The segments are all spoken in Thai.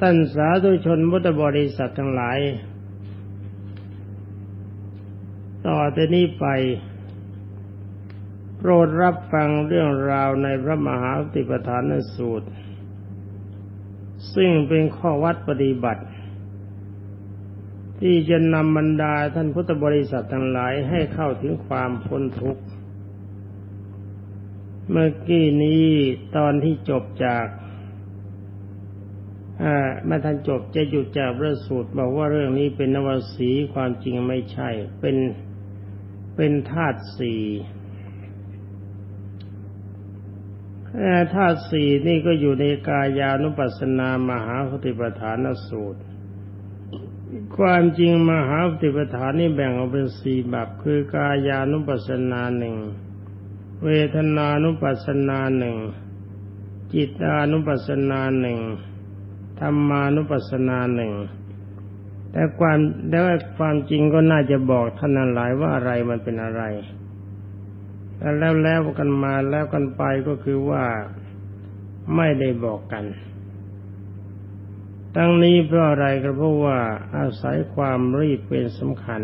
ท่านสาธุชนพุทธบริษัททั้งหลาย ต่อแต่นี้ไป โปรดรับฟังเรื่องราวในพระมหาติปฐานสูตร ซึ่งเป็นข้อวัดปฏิบัติ ที่จะนำบรรดาท่านพุทธบริษัททั้งหลายให้เข้าถึงความพ้นทุกข์ เมื่อกี้นี้ตอนที่จบจาก เมื่อท่านจบจะหยุดจากพระสูตรบอกว่าเรื่องนี้เป็นนวสีความจริงไม่ใช่ เป็นเป็นธาตุสี่ธาตุสี่นี่ก็อยู่ในกายานุปัสสนามหาสติปฐานสูตร ความจริงมหาสติปฐานนี่แบ่งออกเป็นสี่แบบคือกายานุปัสสนาหนึ่งเวทนานุปัสสนาหนึ่งจิตานุปัสสนาหนึ่ง ธรรมานุปัสสนาหนึ่งแต่ความแต่ว่าความจริงก็น่าจะบอกท่านนั้นหลายว่าอะไรมันเป็นอะไรแต่แล้วแล้วกันมาแล้วกันไปก็คือว่าไม่ได้บอกกัน ตั้งนี้เพราะอะไรก็เพราะว่าอาศัยความรีบเป็นสำคัญ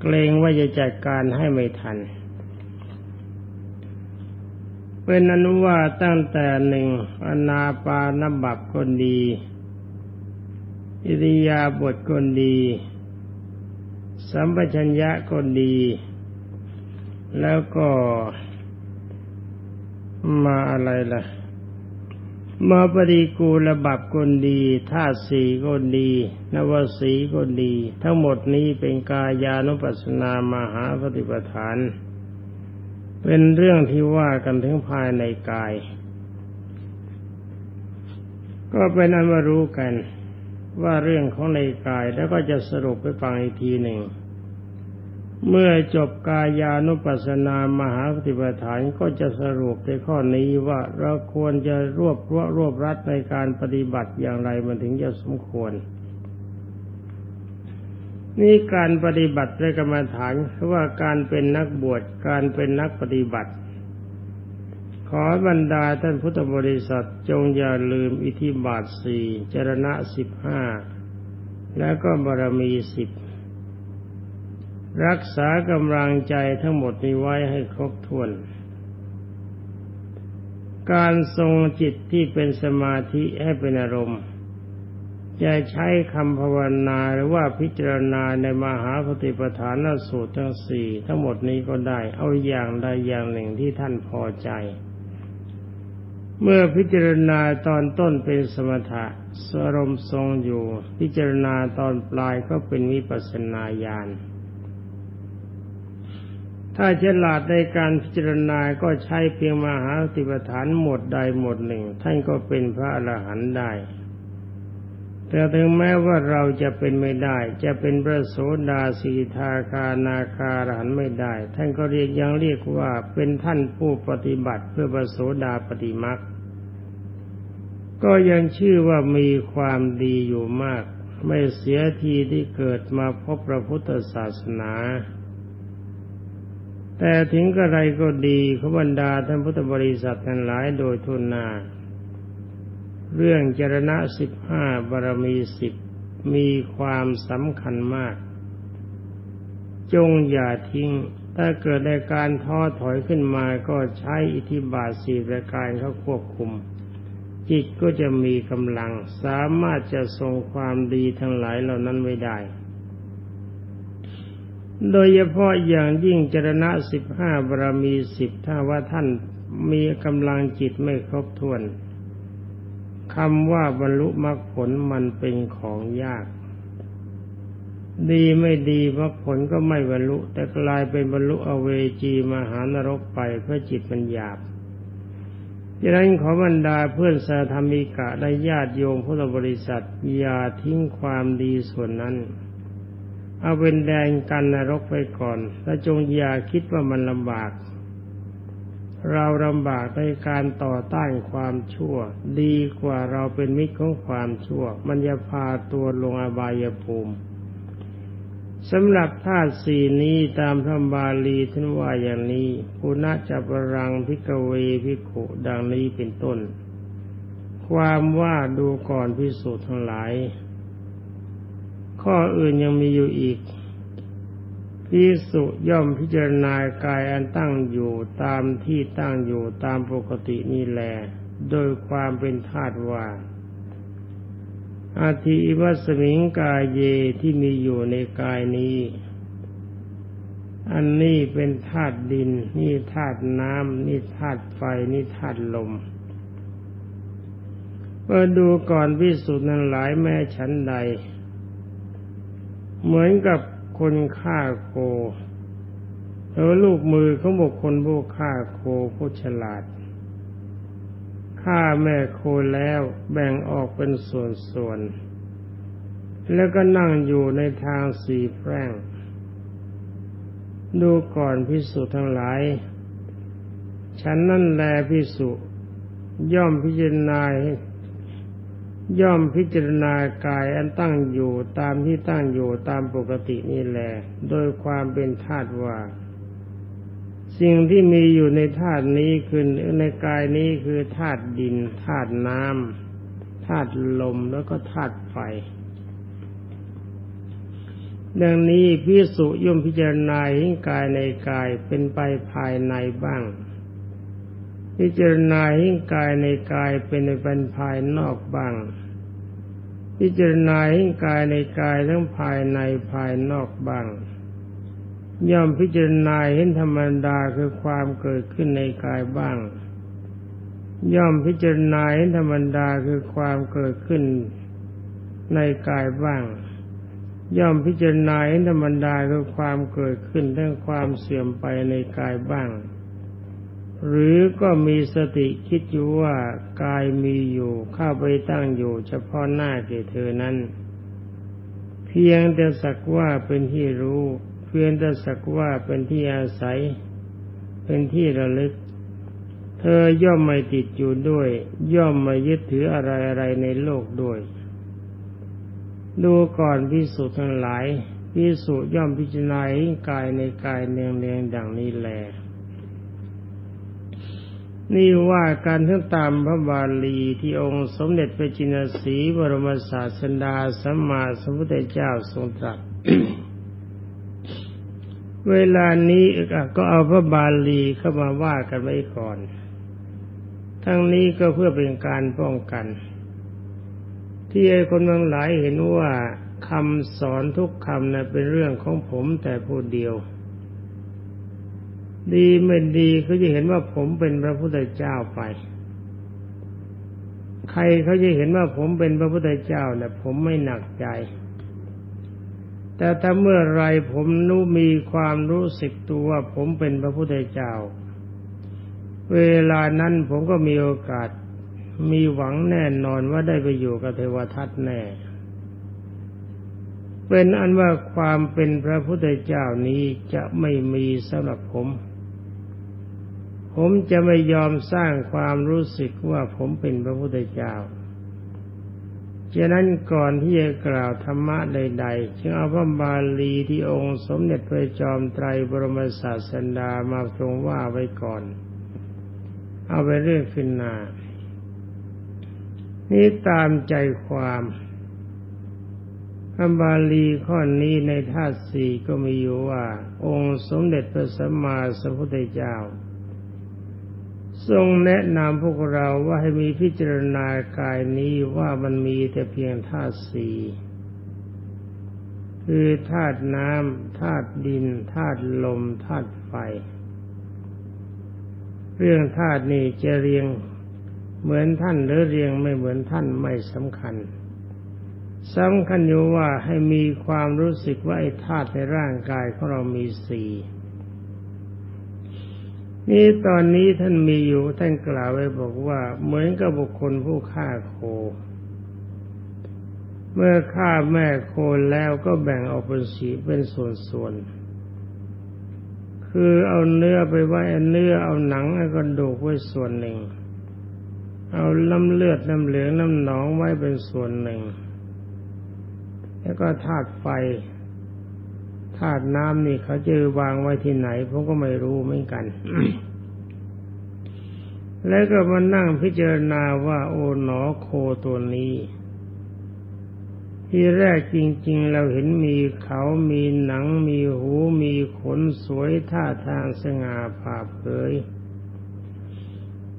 เกรงว่าจะจัดการให้ไม่ทัน เป็นอนุว่าตั้งแต่หนึ่งอนาปานบับคนดี อิริยาบถคนดี สัมปชัญญะคนดี แล้วก็มาอะไรล่ะ มาปฏิกูลบับคนดีธาตุสีคนดี นวสีคนดี ทั้งหมดนี้เป็นกายานุปัสสนามหาปฏิปทาน เป็นเรื่องที่ว่ากันถึงภายในกาย ก็เป็นอันว่ารู้กันว่าเรื่องของในกายแล้วก็จะสรุปไปฟังอีกทีหนึ่ง เมื่อจบกายานุปัสสนามหาปฏิปทานก็จะสรุปในข้อนี้ว่าเราควรจะรวบรวบรวบรัดในการปฏิบัติอย่างไรมันถึงจะสมควร นี่การปฏิบัติในกรรมฐานคือว่าการเป็นนักบวชการเป็นนักปฏิบัติ ขอบรรดาท่านพุทธบริษัทจงอย่าลืมอิทธิบาทสี่จรณะสิบห้าแล้วก็บารมีสิบรักษากำลังใจทั้งหมดนี้ไว้ให้ครบถ้วน การทรงจิตที่เป็นสมาธิให้เป็นอารมณ์ จะใช้คำภาวนาหรือว่าพิจารณาในมหาปฏิปทานสูตรทั้งสี่ทั้งหมดนี้ก็ได้ เอาอย่างใดอย่างหนึ่งที่ท่านพอใจ เมื่อพิจารณาตอนต้นเป็นสมถะสรมทรงอยู่ พิจารณาตอนปลายก็เป็นวิปัสนาญาณถ้าฉลาดในการพิจารณาก็ใช้เพียงมหาติปฐานหมดใดหมดหนึ่ง ท่านก็เป็นพระอรหันต์ได้ แต่ถึงแม้ว่าเราจะเป็นไม่ได้ จะเป็นพระโสดาสีทาคานาคาหันไม่ได้ ท่านก็เรียกยังเรียกว่าเป็นท่านผู้ปฏิบัติเพื่อพระโสดาปฏิมักก็ยังชื่อว่ามีความดีอยู่มาก ไม่เสียทีที่เกิดมาพบพระพุทธศาสนา แต่ถึงกระไรก็ดีขบันดาท่านพุทธบริษัททั้งหลายโดยทุนนา เรื่องจรณะสิบห้าบารมีสิบมีความสำคัญมาก จงอย่าทิ้ง ถ้าเกิดในการท้อถอยขึ้นมาก็ใช้อิทธิบาทสี่ประการเขาควบคุม จิตก็จะมีกำลัง สามารถจะทรงความดีทั้งหลายเหล่านั้นไว้ได้ โดยเฉพาะอย่างยิ่งจรณะสิบห้าบารมีสิบถ้าว่าท่านมีกำลังจิตไม่ครบถ้วน คำว่าบรรลุมรรคผลมันเป็นของยาก ดีไม่ดีมรรคผลก็ไม่บรรลุ แต่กลายเป็นบรรลุอเวจีมหานรกไปเพื่อจิตมันหยาบดังนั้นขอบรรดาเพื่อนสาธรรมิกะและญาติโยมพุทธบริษัท อย่าทิ้งความดีส่วนนั้น เอาเป็นแดงกันนรกไปก่อน และจงอย่าคิดว่ามันลำบาก เราลำบากในการต่อต้านความชั่ว ดีกว่าเราเป็นมิตรของความชั่ว มันจะพาตัวลงอบายภูมิสำหรับธาตุสี่นี้ตามพระบาลีท่านว่าอย่างนี้ปุณจับรังพิกเวพิขุดังนี้เป็นต้นคความว่าดูก่อนพิสูจน์ทั้งหลาย ข้ออื่นยังมีอยู่อีก พิสุย่อมพิจารณากายอันตั้งอยู่ตามที่ตั้งอยู่ตามปกตินี่แหละโดยความเป็นธาตุว่าอาทิวัสมิงกายเยที่มีอยู่ในกายนี้ อันนี้เป็นธาตุดิน นี่ธาตุน้ำนี่ธาตุไฟ นี่ธาตุลมเมื่อดูก่อนพิสุนั้นหลายแม่ชั้นใด เหมือนกับ คนฆ่าโคแล้วลูกมือของบุคคลผู้ฆ่าโคผู้ฉลาดฆ่าแม่โคแล้วแบ่งออกเป็นส่วนๆ แล้วก็นั่งอยู่ในทางสีแพร่ง ดูก่อนพิสุทั้งหลาย ฉันนั่นแลพิสุย่อมพิจารณา ย่อมพิจารณากายอันตั้งอยู่ตามที่ตั้งอยู่ตามปกตินี่แหละโดยความเป็นธาตุว่า สิ่งที่มีอยู่ในธาตุนี้คือในกายนี้คือธาตุดินธาตุน้ำธาตุลมแล้วก็ธาตุไฟ ดังนี้พิสุย่อมพิจารณาเห็นกายในกายเป็นไปภายในบ้าง พิจารณาเห็นกายในกายเป็นเป็นภายนอกบ้าง พิจารณาเห็นกายในกายทั้งภายในภายนอกบ้าง ย่อมพิจารณาเห็นธรรมดาคือความเกิดขึ้นในกายบ้าง ย่อมพิจารณาเห็นธรรมดาคือความเกิดขึ้นในกายบ้าง ย่อมพิจารณาเห็นธรรมดาคือความเกิดขึ้นทั้งความเสื่อมไปในกายบ้าง หรือก็มีสติคิดอยู่ว่ากายมีอยู่เข้าไปตั้งอยู่ เฉพาะหน้าแก่เธอนั้น เพียงแต่สักว่าเป็นที่รู้ เพียงแต่สักว่าเป็นที่อาศัย เป็นที่ระลึก เธอย่อมไม่ติดอยู่ด้วย ย่อมไม่ยึดถืออะไรอะไรในโลกด้วย ดูก่อนพิสุทั้งหลายพิสุย่อมพิจารณากายในกายเนืองๆดังนี้แล นี่ว่าการทั้งตามพระบาลีที่องค์สมเด็จพระจินสีบรมศาสดาสัมมาสัมพุทธเจ้าทรงตรัส เวลานี้ก็เอาพระบาลีเข้ามาว่ากันไว้ก่อน ทั้งนี้ก็เพื่อเป็นการป้องกัน ที่ไอ้คนบางหลายเห็นว่าคำสอนทุกคำนะเป็นเรื่องของผมแต่ผู้เดียว ดีไม่ดีเขาจะเห็นว่าผมเป็นพระพุทธเจ้าไป ใครเขาจะเห็นว่าผมเป็นพระพุทธเจ้าเนี่ยผมไม่หนักใจ แต่ถ้าเมื่อไรผมนู้มีความรู้สึกตัวว่าผมเป็นพระพุทธเจ้า เวลานั้นผมก็มีโอกาสมีหวังแน่นอนว่าได้ไปอยู่กับเทวทัตแน่เป็นอันว่าความเป็นพระพุทธเจ้านี้จะไม่มีสำหรับผม ผมจะไม่ยอมสร้างความรู้สึกว่าผมเป็นพระพุทธเจ้าฉะนั้นก่อนที่จะกล่าวธรรมะใดๆจึงเอาพระบาลีที่องค์สมเด็จพระจอมไตรบรมศาสดามาทรงว่าไว้ก่อน เอาไปเรื่องขึ้นนานี่ตามใจความพระบาลีข้อนี้ในธาตุสี่ก็มีอยู่ว่า องค์สมเด็จพระสัมมาสัมพุทธเจ้า ทรงแนะนำพวกเราว่าให้มีพิจารณากายนี้ว่ามันมีแต่เพียงธาตุสี่คือธาตุน้ำธาตุดินธาตุลมธาตุไฟ เรื่องธาตุนี้จะเรียงเหมือนท่านหรือเรียงไม่เหมือนท่านไม่สำคัญสำคัญอยู่ว่าให้มีความรู้สึกว่าไอ้ธาตุในร่างกายของเรามีสี่ นี่ตอนนี้ท่านมีอยู่ท่านกล่าวไว้บอกว่า เหมือนกับบุคคลผู้ฆ่าโค เมื่อฆ่าแม่โคแล้วก็แบ่งออกเป็นสีเป็นส่วนๆคือเอาเนื้อไปไว้เนื้อเอาหนังเอากระดูกไว้ส่วนหนึ่ง เอาล้ำเลือดน้ำเหลืองน้ำหนองไว้เป็นส่วนหนึ่ง แล้วก็ธาตุไฟ ธาตุน้ำนี่เขาจะวางไว้ที่ไหนผมก็ไม่รู้เหมือนกัน แล้วก็มานั่งพิจารณาว่าโอ๋หนอโคตัวนี้ ที่แรกจริง ๆ เราเห็นมีเขามีหนังมีหูมีขนสวยท่าทางสง่าผ่าเผย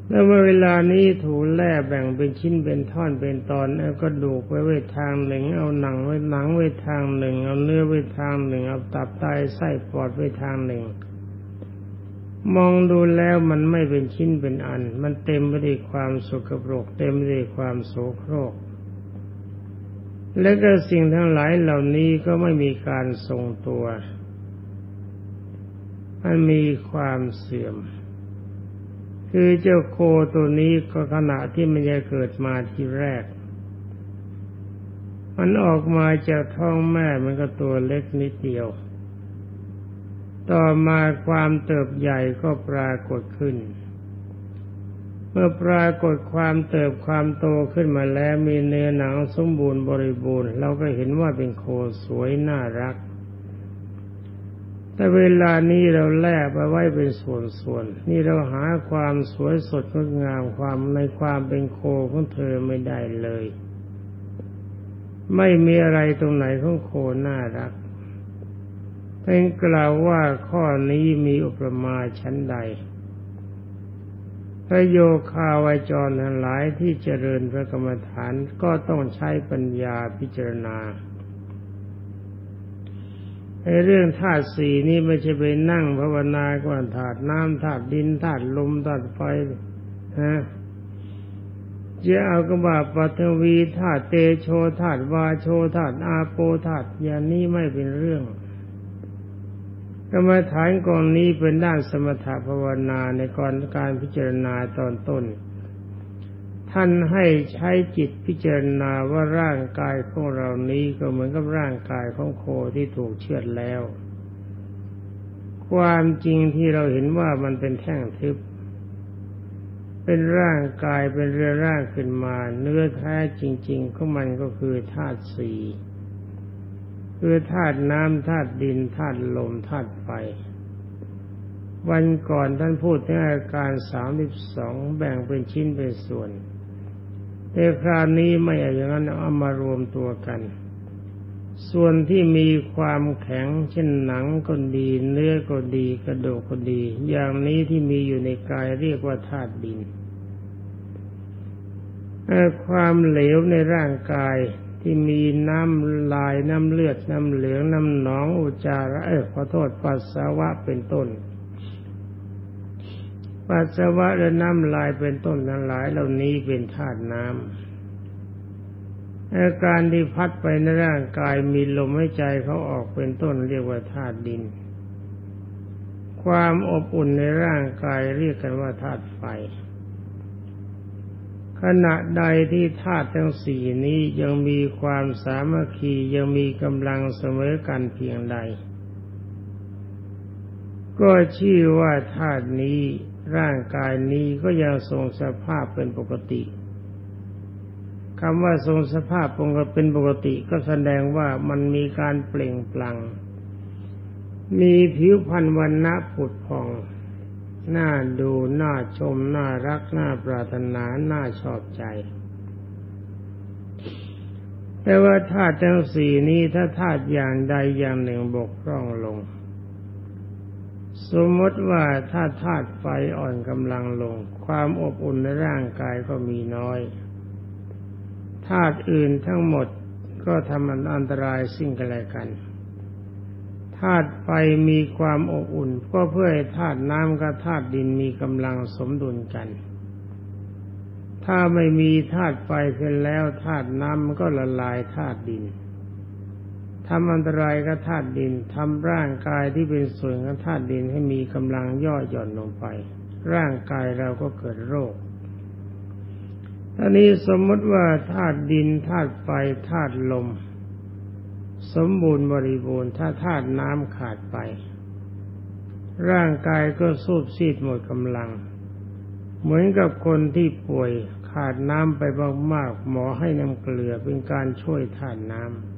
แล้วเวลานี้ถูแล่แบ่งเป็นชิ้นเป็นท่อนเป็นตอนเอากระดูกไว้ไว้ทางหนึ่ง เอาหนังไว้หนังไว้ทางหนึ่ง เอาเนื้อไว้ทางหนึ่งเอาตับไตไส้ปอดไว้ทางหนึ่ง มองดูแล้วมันไม่เป็นชิ้นเป็นอัน มันเต็มไปด้วยความสุขปรก เต็มไปด้วยความโสโครก และก็สิ่งทั้งหลายเหล่านี้ก็ไม่มีการทรงตัว มันมีความเสื่อม คือเจ้าโคตัวนี้ก็ขณะที่มันจะเกิดมาที่แรก มันออกมาจากท้องแม่มันก็ตัวเล็กนิดเดียว ต่อมาความเติบใหญ่ก็ปรากฏขึ้น เมื่อปรากฏความเติบความโตขึ้นมาแล้วมีเนื้อหนังสมบูรณ์บริบูรณ์ เราก็เห็นว่าเป็นโคสวยน่ารัก แต่เวลานี้เราแลกไปไว้เป็นส่วนๆ นี่เราหาความสวยสดงดงามความในความเป็นโคของเธอไม่ได้เลย ไม่มีอะไรตรงไหนของโคน่ารักเป็นกล่าวว่าข้อนี้มีอุปมาชั้นใด พระโยคาวาจรทั้งหลายที่เจริญพระกรรมฐานก็ต้องใช้ปัญญาพิจารณา ไอ้เรื่องธาตุสี่นี่ไม่ใช่ไปนั่งภาวนาก่อนธาตุน้ำธาตุดินธาตุลมธาตุไฟฮะจะเอากระบาปัทวีธาตุเตโชธาตุวาโชธาตุอาโปธาตุอย่างนี้ไม่เป็นเรื่องกรรมฐานกองนี้เป็นด้านสมถภาวนาในก่อนการพิจารณาตอนต้น ท่านให้ใช้จิตพิจารณาว่าร่างกายของเรานี้ก็เหมือนกับร่างกายของโคที่ถูกเชือดแล้ว ความจริงที่เราเห็นว่ามันเป็นแท่งทึบ เป็นร่างกายเป็นเรือร่างขึ้นมา เนื้อแท้จริง ๆ ของมันก็คือธาตุสี่คือธาตุน้ำธาตุดินธาตุลมธาตุไฟวันก่อนท่านพูดถึงอาการสามสิบสองแบ่งเป็นชิ้นเป็นส่วน แต่คราวนี้ไม่อย่างนั้นเอามารวมตัวกัน ส่วนที่มีความแข็งเช่นหนังก็ดีเนื้อก็ดีกระดูกก็ดี อย่างนี้ที่มีอยู่ในกายเรียกว่าธาตุดินความเหลวในร่างกายที่มีน้ำลายน้ำเลือดน้ำเหลืองน้ำหนองอุจจาระเออขอโทษปัสสาวะเป็นต้น ปัสสาวะและน้ำลายเป็นต้นทั้งหลายเหล่านี้เป็นธาตุน้ำอาการที่พัดไปในร่างกายมีลมหายใจเขาออกเป็นต้นเรียกว่าธาตุดิน ความอบอุ่นในร่างกายเรียกกันว่าธาตุไฟ ขณะใดที่ธาตุทั้งสี่นี้ยังมีความสามัคคียังมีกำลังเสมอกันเพียงใด ก็ชื่อว่าธาตุนี้ ร่างกายนี้ก็ยังทรงสภาพเป็นปกติคำว่าทรงสภาพปกเป็นปกติก็แสดงว่ามันมีการเปล่งปลั่งมีผิวพรรณวันณะผุดผ่องน่าดูน่าชมน่ารักน่าปรารถนาน่าชอบใจ แต่ว่าธาตุทั้งสี่นี้ถ้าธาตุอย่างใดอย่างหนึ่งบกพร่องลง สมมติว่าถ้าธาตุไฟอ่อนกำลังลง ความอบอุ่นในร่างกายก็มีน้อยธาตุอื่นทั้งหมดก็ทำอันตรายสิ่งกันและกันธาตุไฟมีความอบอุ่น ก็เพื่อให้ธาตุน้ำกับธาตุดินมีกำลังสมดุลกัน ถ้าไม่มีธาตุไฟเสร็จแล้วธาตุน้ำมันก็ละลายธาตุดิน ทำอันตรายกับธาตุดินทำร่างกายที่เป็นส่วนของธาตุดินให้มีกำลังย่อหย่อนลงไป ร่างกายเราก็เกิดโรคตอนนี้สมมติว่าธาตุดินธาตุไฟธาตุลม สมบูรณ์บริบูรณ์ถ้าธาตุน้ำขาดไป ร่างกายก็สูบซีดหมดกำลัง เหมือนกับคนที่ป่วยขาดน้ำไปมากๆหมอให้น้ำเกลือเป็นการช่วยธาตุน้ำ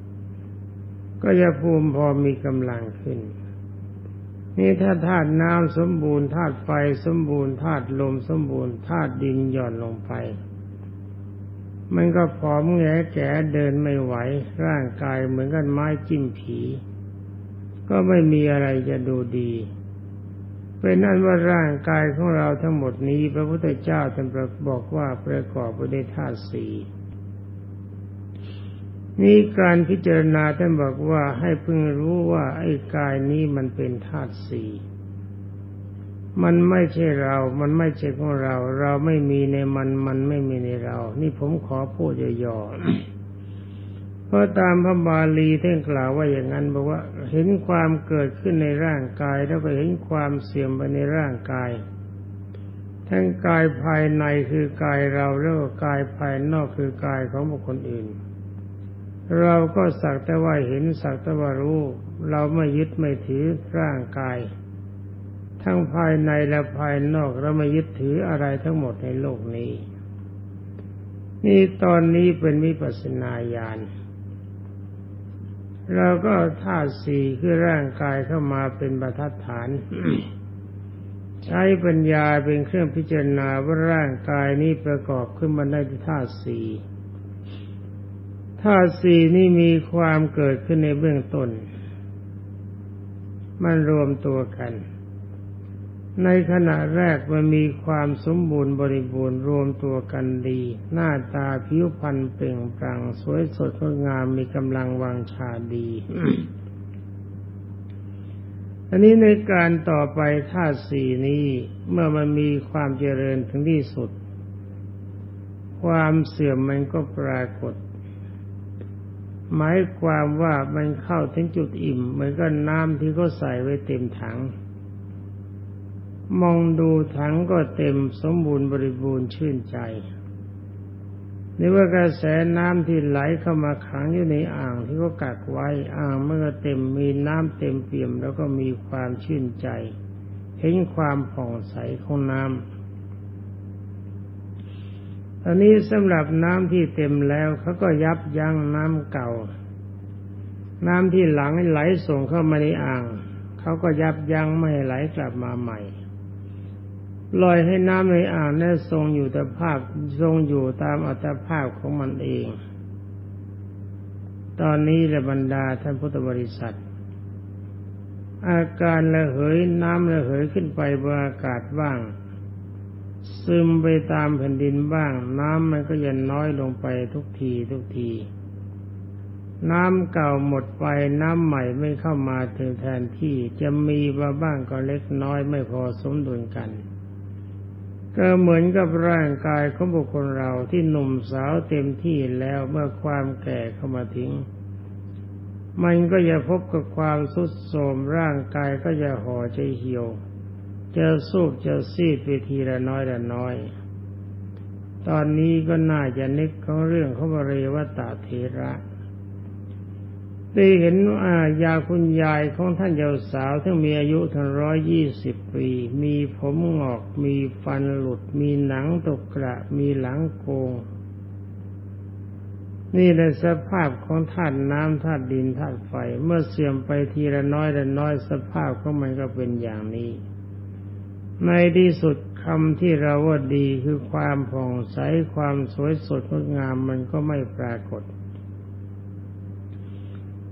ก็จะภูมิพอมีกำลังขึ้น นี่ถ้าธาตุน้ำสมบูรณ์ธาตุไฟสมบูรณ์ธาตุลมสมบูรณ์ธาตุดินหย่อนลงไป มันก็ผอมแงแก่เดินไม่ไหว ร่างกายเหมือนกันไม้จิ้มผี ก็ไม่มีอะไรจะดูดีเป็นนั่นว่าร่างกายของเราทั้งหมดนี้ พระพุทธเจ้าท่านบอกว่าประกอบไปด้วยธาตุสี่ นี่การพิจารณาท่านบอกว่าให้พึงรู้ว่าไอ้กายนี้มันเป็นธาตุสี่มันไม่ใช่เรา มันไม่ใช่ของเรา เราไม่มีในมัน มันไม่มีในเรา นี่ผมขอพูดย่อๆ เพราะตามพระบาลีท่านกล่าวว่าอย่างนั้นบอกว่า เห็นความเกิดขึ้นในร่างกาย แล้วก็เห็นความเสื่อมไปในร่างกาย ทั้งกายภายในคือกายเราแล้วก็กายภายนอกคือกายของบุคคลอื่น เราก็สักแต่ว่าเห็นสักแต่ว่ารู้ เราไม่ยึดไม่ถือร่างกาย ทั้งภายในและภายนอกเราไม่ยึดถืออะไรทั้งหมดในโลกนี้ นี่ตอนนี้เป็นวิปัสสนาญาณเราก็ธาตุสี่คือร่างกายเข้ามาเป็นบรรทัดฐาน ใช้ปัญญาเป็นเครื่องพิจารณาว่าร่างกายนี้ประกอบขึ้นมาได้ที่ธาตุสี่ ธาตุสี่นี่มีความเกิดขึ้นในเบื้องต้น มันรวมตัวกัน ในขณะแรกมันมีความสมบูรณ์บริบูรณ์รวมตัวกันดี หน้าตาผิวพรรณเปล่งปลั่งสวยสดงดงามมีกำลังวังชาดีอันนี้ในการต่อไปธาตุสี่นี้เมื่อมันมีความเจริญถึงที่สุด ความเสื่อมมันก็ปรากฏ หมายความว่ามันเข้าถึงจุดอิ่ม เหมือนกับน้ำที่เขาใส่ไว้เต็มถัง มองดูถังก็เต็มสมบูรณ์บริบูรณ์ชื่นใจนี่ว่ากระแสน้ำที่ไหลเข้ามาขังอยู่ในอ่างที่เขากักไว้อ่างเมื่อเต็มมีน้ำเต็มเปี่ยมแล้วก็มีความชื่นใจ เห็นความผ่องใสของน้ำ อันนี้สำหรับน้ำที่เต็มแล้วเขาก็ยับยั้งน้ำเก่า น้ำที่หลังไหลส่งเข้ามาในอ่างเขาก็ยับยั้งไม่ไหลกลับมาใหม่ลอยให้น้ำในอ่างนั้นทรงอยู่แต่ภาพทรงอยู่ตามอัตภาพของมันเอง ตอนนี้ระบรรดาท่านพุทธบริษัท อาการระเหยน้ำระเหยขึ้นไปบนอากาศบ้าง ซึมไปตามแผ่นดินบ้าง น้ำมันก็ยันน้อยลงไปทุกทีทุกที น้ำเก่าหมดไปน้ำใหม่ไม่เข้ามาถึงแทนที่จะมีมาบ้างก็เล็กน้อยไม่พอสมดุลกัน ก็เหมือนกับร่างกายของบุคคลเราที่หนุ่มสาวเต็มที่แล้วเมื่อความแก่เข้ามาทิ้งมันก็จะพบกับความสุดโทมร่างกายก็จะห่อใจเหี่ยว จะสูบจะซีดไปทีละน้อยละน้อย ตอนนี้ก็น่าจะนึกของเรื่องของเรวตาเทระได้เห็นว่ายาคุณยายของท่านเยาสาวที่มีอายุถึงร้อยยี่สิบปี มีผมงอก มีฟันหลุด มีหนังตกกระ มีหลังโกง นี่แหละสภาพของธาตุน้ำธาตุดินธาตุไฟ เมื่อเสื่อมไปทีละน้อยละน้อยสภาพของมันก็เป็นอย่างนี้ ในที่สุดคำที่เราว่าดีคือความผ่องใสความสวยสดงดงามมันก็ไม่ปรากฏ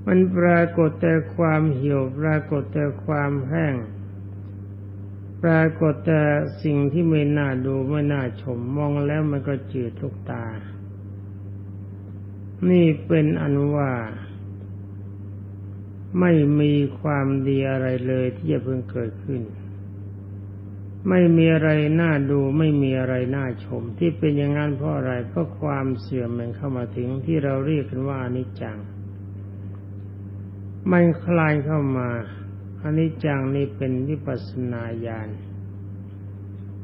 มันปรากฏแต่ความเหี่ยวปรากฏแต่ความแห้ง ปรากฏแต่สิ่งที่ไม่น่าดูไม่น่าชมมองแล้วมันก็จืดทุกตา นี่เป็นอันว่าไม่มีความดีอะไรเลยที่จะเพิ่งเกิดขึ้น ไม่มีอะไรน่าดูไม่มีอะไรน่าชม ที่เป็นอย่างนั้นเพราะอะไรเพราะความเสื่อมมันเข้ามาถึงที่เราเรียกกันว่าอนิจจัง มันคลายเข้ามาอนิจจังนี่เป็นวิปัสนาญาณ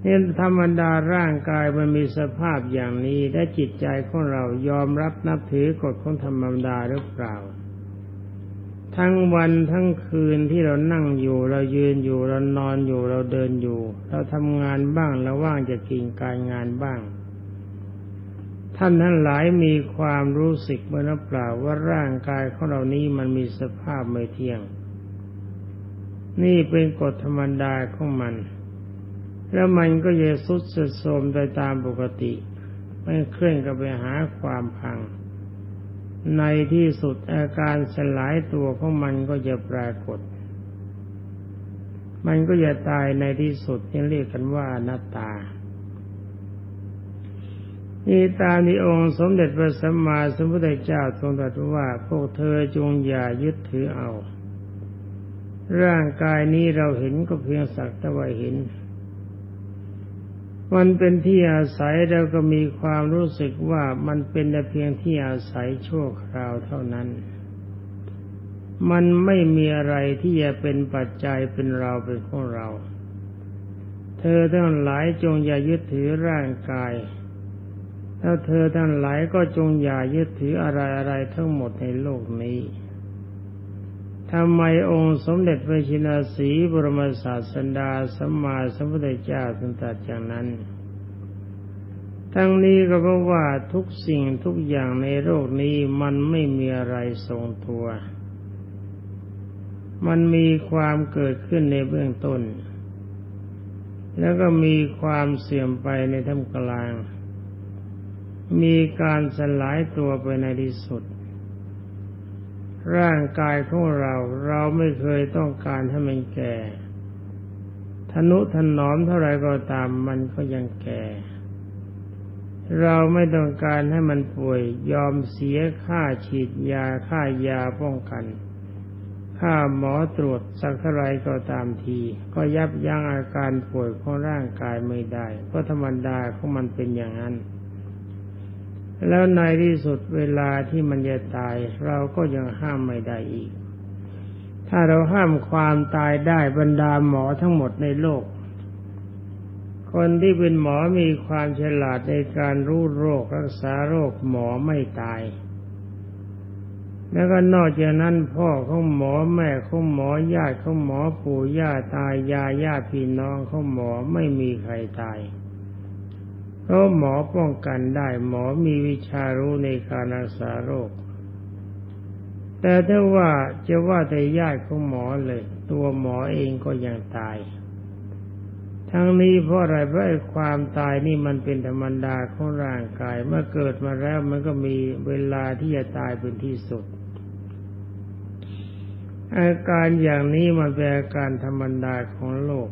เนี่ยธรรมดาร่างกายมันมีสภาพอย่างนี้และจิตใจของเรายอมรับนับถือกฎของธรรมดาหรือเปล่า ทั้งวันทั้งคืนที่เรานั่งอยู่ เรายืนอยู่เรานอนอยู่เราเดินอยู่ เราทำงานบ้างเราว่างจะกินการงานบ้าง ท่านทั้งหลายมีความรู้สึกเมื่อเปล่าว่าร่างกายของเรานี้มันมีสภาพไม่เที่ยง นี่เป็นกฎธรรมดาของมัน แล้วมันก็จะสุดสุดโทมไปตามปกติ ไม่เคลื่อนกับไปหาความพัง ในที่สุดอาการสลายตัวของมันก็จะปรากฏ มันก็จะตายในที่สุดที่เรียกกันว่านัตตานี่ตามที่องค์สมเด็จพระสัมมาสัมพุทธเจ้าทรงตรัสว่าพวกเธอจงอย่ายึดถือเอา ร่างกายนี้เราเห็นก็เพียงสักแต่ว่าเห็น มันเป็นที่อาศัยเราก็มีความรู้สึกว่ามันเป็นแต่เพียงที่อาศัยชั่วคราวเท่านั้น มันไม่มีอะไรที่จะเป็นปัจจัยเป็นเราเป็นของเรา เธอทั้งหลายจงอย่ายึดถือร่างกาย แล้วเธอทั้งหลายก็จงอย่ายึดถืออะไรอะไรทั้งหมดในโลกนี้ ทำไมองค์สมเด็จพระชินาสีบรมศาสดาสัมมาสัมพุทธเจ้าถึงตรัสอย่างนั้น ทั้งนี้ก็เพราะว่าทุกสิ่งทุกอย่างในโลกนี้มันไม่มีอะไรทรงตัว มันมีความเกิดขึ้นในเบื้องต้น แล้วก็มีความเสื่อมไปในท่ามกลาง มีการสลายตัวไปในที่สุด ร่างกายของเราเราไม่เคยต้องการให้มันแก่ทนุถนอมเท่าไรก็ตามมันก็ยังแก่ เราไม่ต้องการให้มันป่วยยอมเสียค่าฉีดยาค่ายาป้องกัน ค่าหมอตรวจสักเท่าไรก็ตามที ก็ยับยั้งอาการป่วยของร่างกายไม่ได้ เพราะธรรมดาของมันเป็นอย่างนั้น แล้วในที่สุดเวลาที่มันจะตาย เราก็ยังห้ามไม่ได้อีก ถ้าเราห้ามความตายได้บรรดาหมอทั้งหมดในโลก คนที่เป็นหมอมีความฉลาดในการรู้โรครักษาโรคหมอไม่ตาย แล้วก็นอกจากนั้นพ่อของหมอแม่ของหมอญาติของหมอปู่ย่าตายยายญาติพี่น้องของหมอไม่มีใครตาย เพราะหมอป้องกันได้หมอมีวิชารู้ในการรักษาโรค แต่ถ้าว่าจะว่าแต่ญาติของหมอเลย ตัวหมอเองก็ยังตาย ทั้งนี้เพราะอะไรเพราะความตายนี่มันเป็นธรรมดาของร่างกาย เมื่อเกิดมาแล้วมันก็มีเวลาที่จะตายเป็นที่สุดอาการอย่างนี้มันเป็นอาการธรรมดาของโลก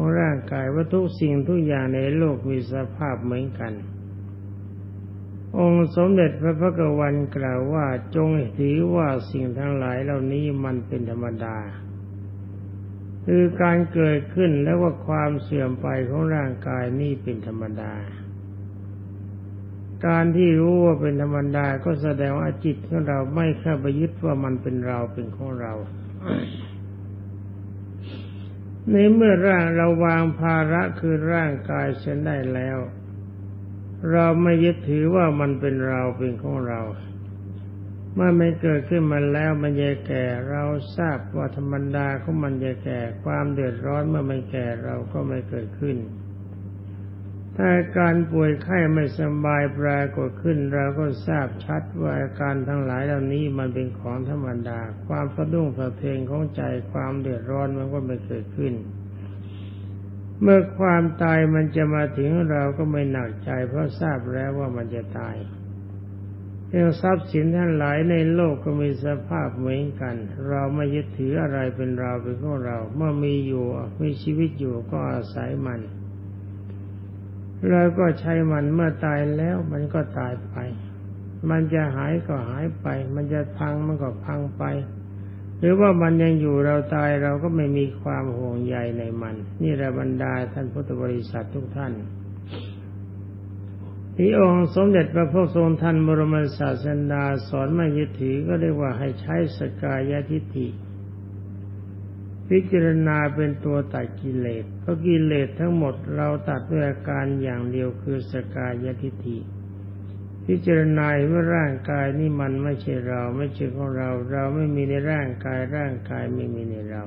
ของร่างกายว่าทุกสิ่งทุกอย่างในโลกมีสภาพเหมือนกัน องค์สมเด็จพระพุทธวันกล่าวว่าจงถือว่าสิ่งทั้งหลายเหล่านี้มันเป็นธรรมดา คือการเกิดขึ้นแล้วว่าความเสื่อมไปของร่างกายนี่เป็นธรรมดา การที่รู้ว่าเป็นธรรมดาก็แสดงว่าจิตของเราไม่เข้าไปยึดว่ามันเป็นเราเป็นของเรา ในเมื่อร่างเราวางภาระคือร่างกายเสียได้แล้ว เราไม่ยึดถือว่ามันเป็นเราเป็นของเรา เมื่อไม่เกิดขึ้นมาแล้วมันจะแก่ เราทราบว่าธรรมดาของมันจะแก่ ความเดือดร้อนเมื่อมันแก่เราก็ไม่เกิดขึ้น ถ้าการป่วยไข้ไม่สบายปรากฏขึ้นเราก็ทราบชัดว่าอาการทั้งหลายเหล่านี้มันเป็นของธรรมดา ความสะดุ้งสะเทือนของใจความเดือดร้อนมันก็ไม่เกิดขึ้น เมื่อความตายมันจะมาถึงเราก็ไม่หนักใจ เพราะทราบแล้วว่ามันจะตายเรื่องทรัพย์สินทั้งหลายในโลกก็มีสภาพเหมือนกัน เราไม่ยึดถืออะไรเป็นเราเป็นของเรา เมื่อมีอยู่มีชีวิตอยู่ก็อาศัยมัน เราก็ใช้มันเมื่อตายแล้วมันก็ตายไป มันจะหายก็หายไป มันจะพังมันก็พังไป หรือว่ามันยังอยู่เราตายเราก็ไม่มีความห่วงใยในมัน นี่ระบรรดาท่านพุทธบริษัททุกท่านที่องค์สมเด็จพระพุทธทรงท่านบรมศาสดาสอนไม่ยึดถือก็เรียกว่าให้ใช้สกายทิฏฐิ พิจารณาเป็นตัวตัดกิเลส ราะกิเลสทั้งหมดเราตัดด้วยอาการอย่างเดียวคือสกายทิฏฐิพิจารณาว่าร่างกายนี่มันไม่ใช่เราไม่ใช่ของเรา เราไม่มีในร่างกายร่างกายไม่มีในเรา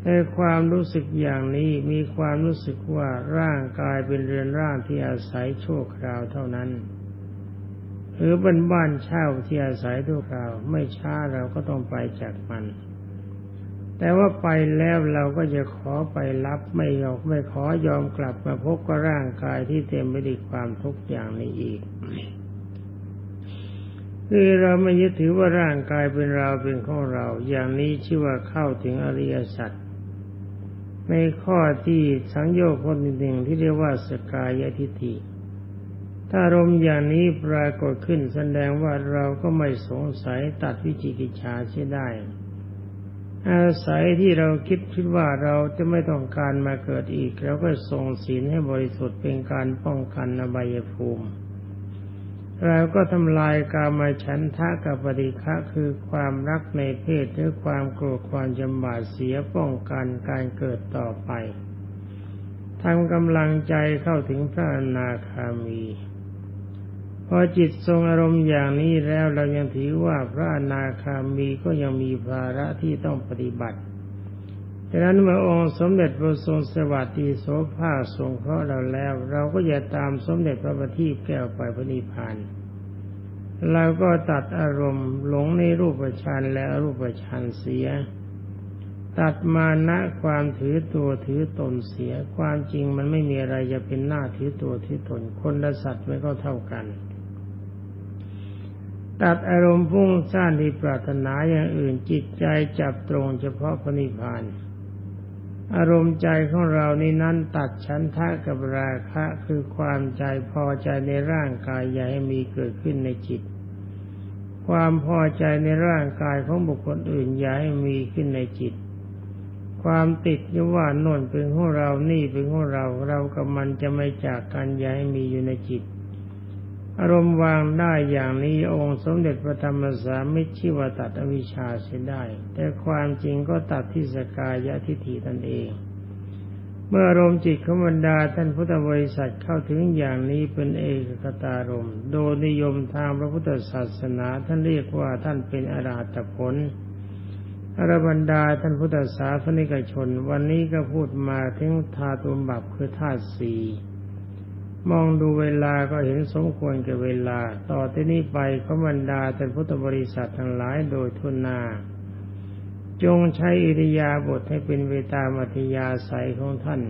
แต่ความรู้สึกอย่างนี้มีความรู้สึกว่าร่างกายเป็นเรือนร่างที่อาศัยชั่วคราวเท่านั้น หรือเป็นบ้านเช่าที่อาศัยทั่วคราว ไม่ช้าเราก็ต้องไปจากมัน แต่ว่าไปแล้วเราก็จะขอไปรับไม่ยอมไม่ขอยอมกลับมาพบกับร่างกายที่เต็มไปด้วยความทุกข์อย่างนี้อีก คือเราไม่ยึดถือว่าร่างกายเป็นเราเป็นของเรา อย่างนี้ชื่อว่าเข้าถึงอริยสัจในข้อที่สังโยคคนหนึ่งที่เรียกว่าสกายทิฏฐิถ้ารมอย่างนี้ปรากฏขึ้นแสดงว่าเราก็ไม่สงสัยตัดวิจิกิจฉาเสียได้ อาศัยที่เราคิดคิดว่าเราจะไม่ต้องการมาเกิดอีกเราก็ทรงศีลให้บริสุทธิ์เป็นการป้องกันอบายภูมิเราก็ทำลายกามาฉันทะกับปฏิฆะคือความรักในเพศหรือความโกรธความจำบาดเสียป้องกันการเกิดต่อไปทำกำลังใจเข้าถึงพระอนาคามี พอจิตทรงอารมณ์อย่างนี้แล้วเรายังถือว่าพระอนาคามีก็ยังมีภาระที่ต้องปฏิบัติดังนั้นเมื่อองค์สมเด็จพระทรงสวัสดีโสภาทรงเคราะห์เราแล้ว เราก็อย่าตามสมเด็จพระบัณฑิตแก้วไปพระนิพพานเราก็ตัดอารมณ์หลงในรูปฌานและรูปฌานเสีย ตัดมานะความถือตัวถือตนเสีย ความจริงมันไม่มีอะไรจะเป็นหน้าถือตัวถือตนคนและสัตว์ไม่ก็เท่ากัน ตัดอารมณ์พุ่งสร้างที่ปรารถนาอย่างอื่นจิตใจจับตรงเฉพาะพระนิพพาน อารมณ์ใจของเรานี่นั้นตัดชั้นทะกับราคะคือความใจพอใจในร่างกายอย่าให้มีเกิดขึ้นในจิต ความพอใจในร่างกายของบุคคลอื่นอย่าให้มีขึ้นในจิต ความติดยว่าน่นเป็นของเรานี่เป็นของเราเรากับมันจะไม่จากกันอย่าให้มีอยู่ในจิต อารมณ์วางได้อย่างนี้องค์สมเด็จพระธรรมสามิชิวตัดอวิชชาเสียได้ แต่ความจริงก็ตัดที่สกายะทิฏฐิตนเอง เมื่ออารมณ์จิตขบรรดาท่านพุทธบริษัทเข้าถึงอย่างนี้เป็นเอกคตารมโดยนิยมทางพระพุทธศาสนาท่านเรียกว่าท่านเป็นอรหัตผลอรบรรดาท่านพุทธศาสนิกชน วันนี้ก็พูดมาถึงธาตุบับคือธาตุสี่ มองดูเวลาก็เห็นสมควรกับเวลา ต่อที่นี้ไปขบรรดาแต่พุทธบริษัททั้งหลายโดยทุนนาจงใช้อิริยาบถให้เป็นเวตามัธยาศัยของท่าน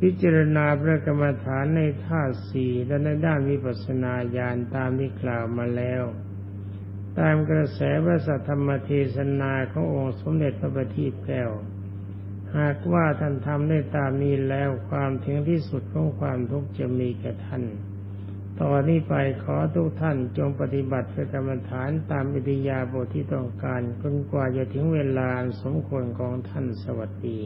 พิจารณาพระกรรมฐานในท่าสี่และในด้านวิปัสสนาญาณตามที่กล่าวมาแล้ว ตามกระแสพระสัทธรรมเทศนาขององค์สมเด็จพระบัณฑิตแก้ว หากว่าท่านทำได้ตามนี้แล้วความถึงที่สุดของความทุกข์จะมีแก่ท่านต่อนนี้ไปขอทุกท่านจงปฏิบัติเป็นกรรมฐานตามอิทยาบทที่ต้องการจนกว่าจะถึงเวลาสมควรของท่านสวัสดี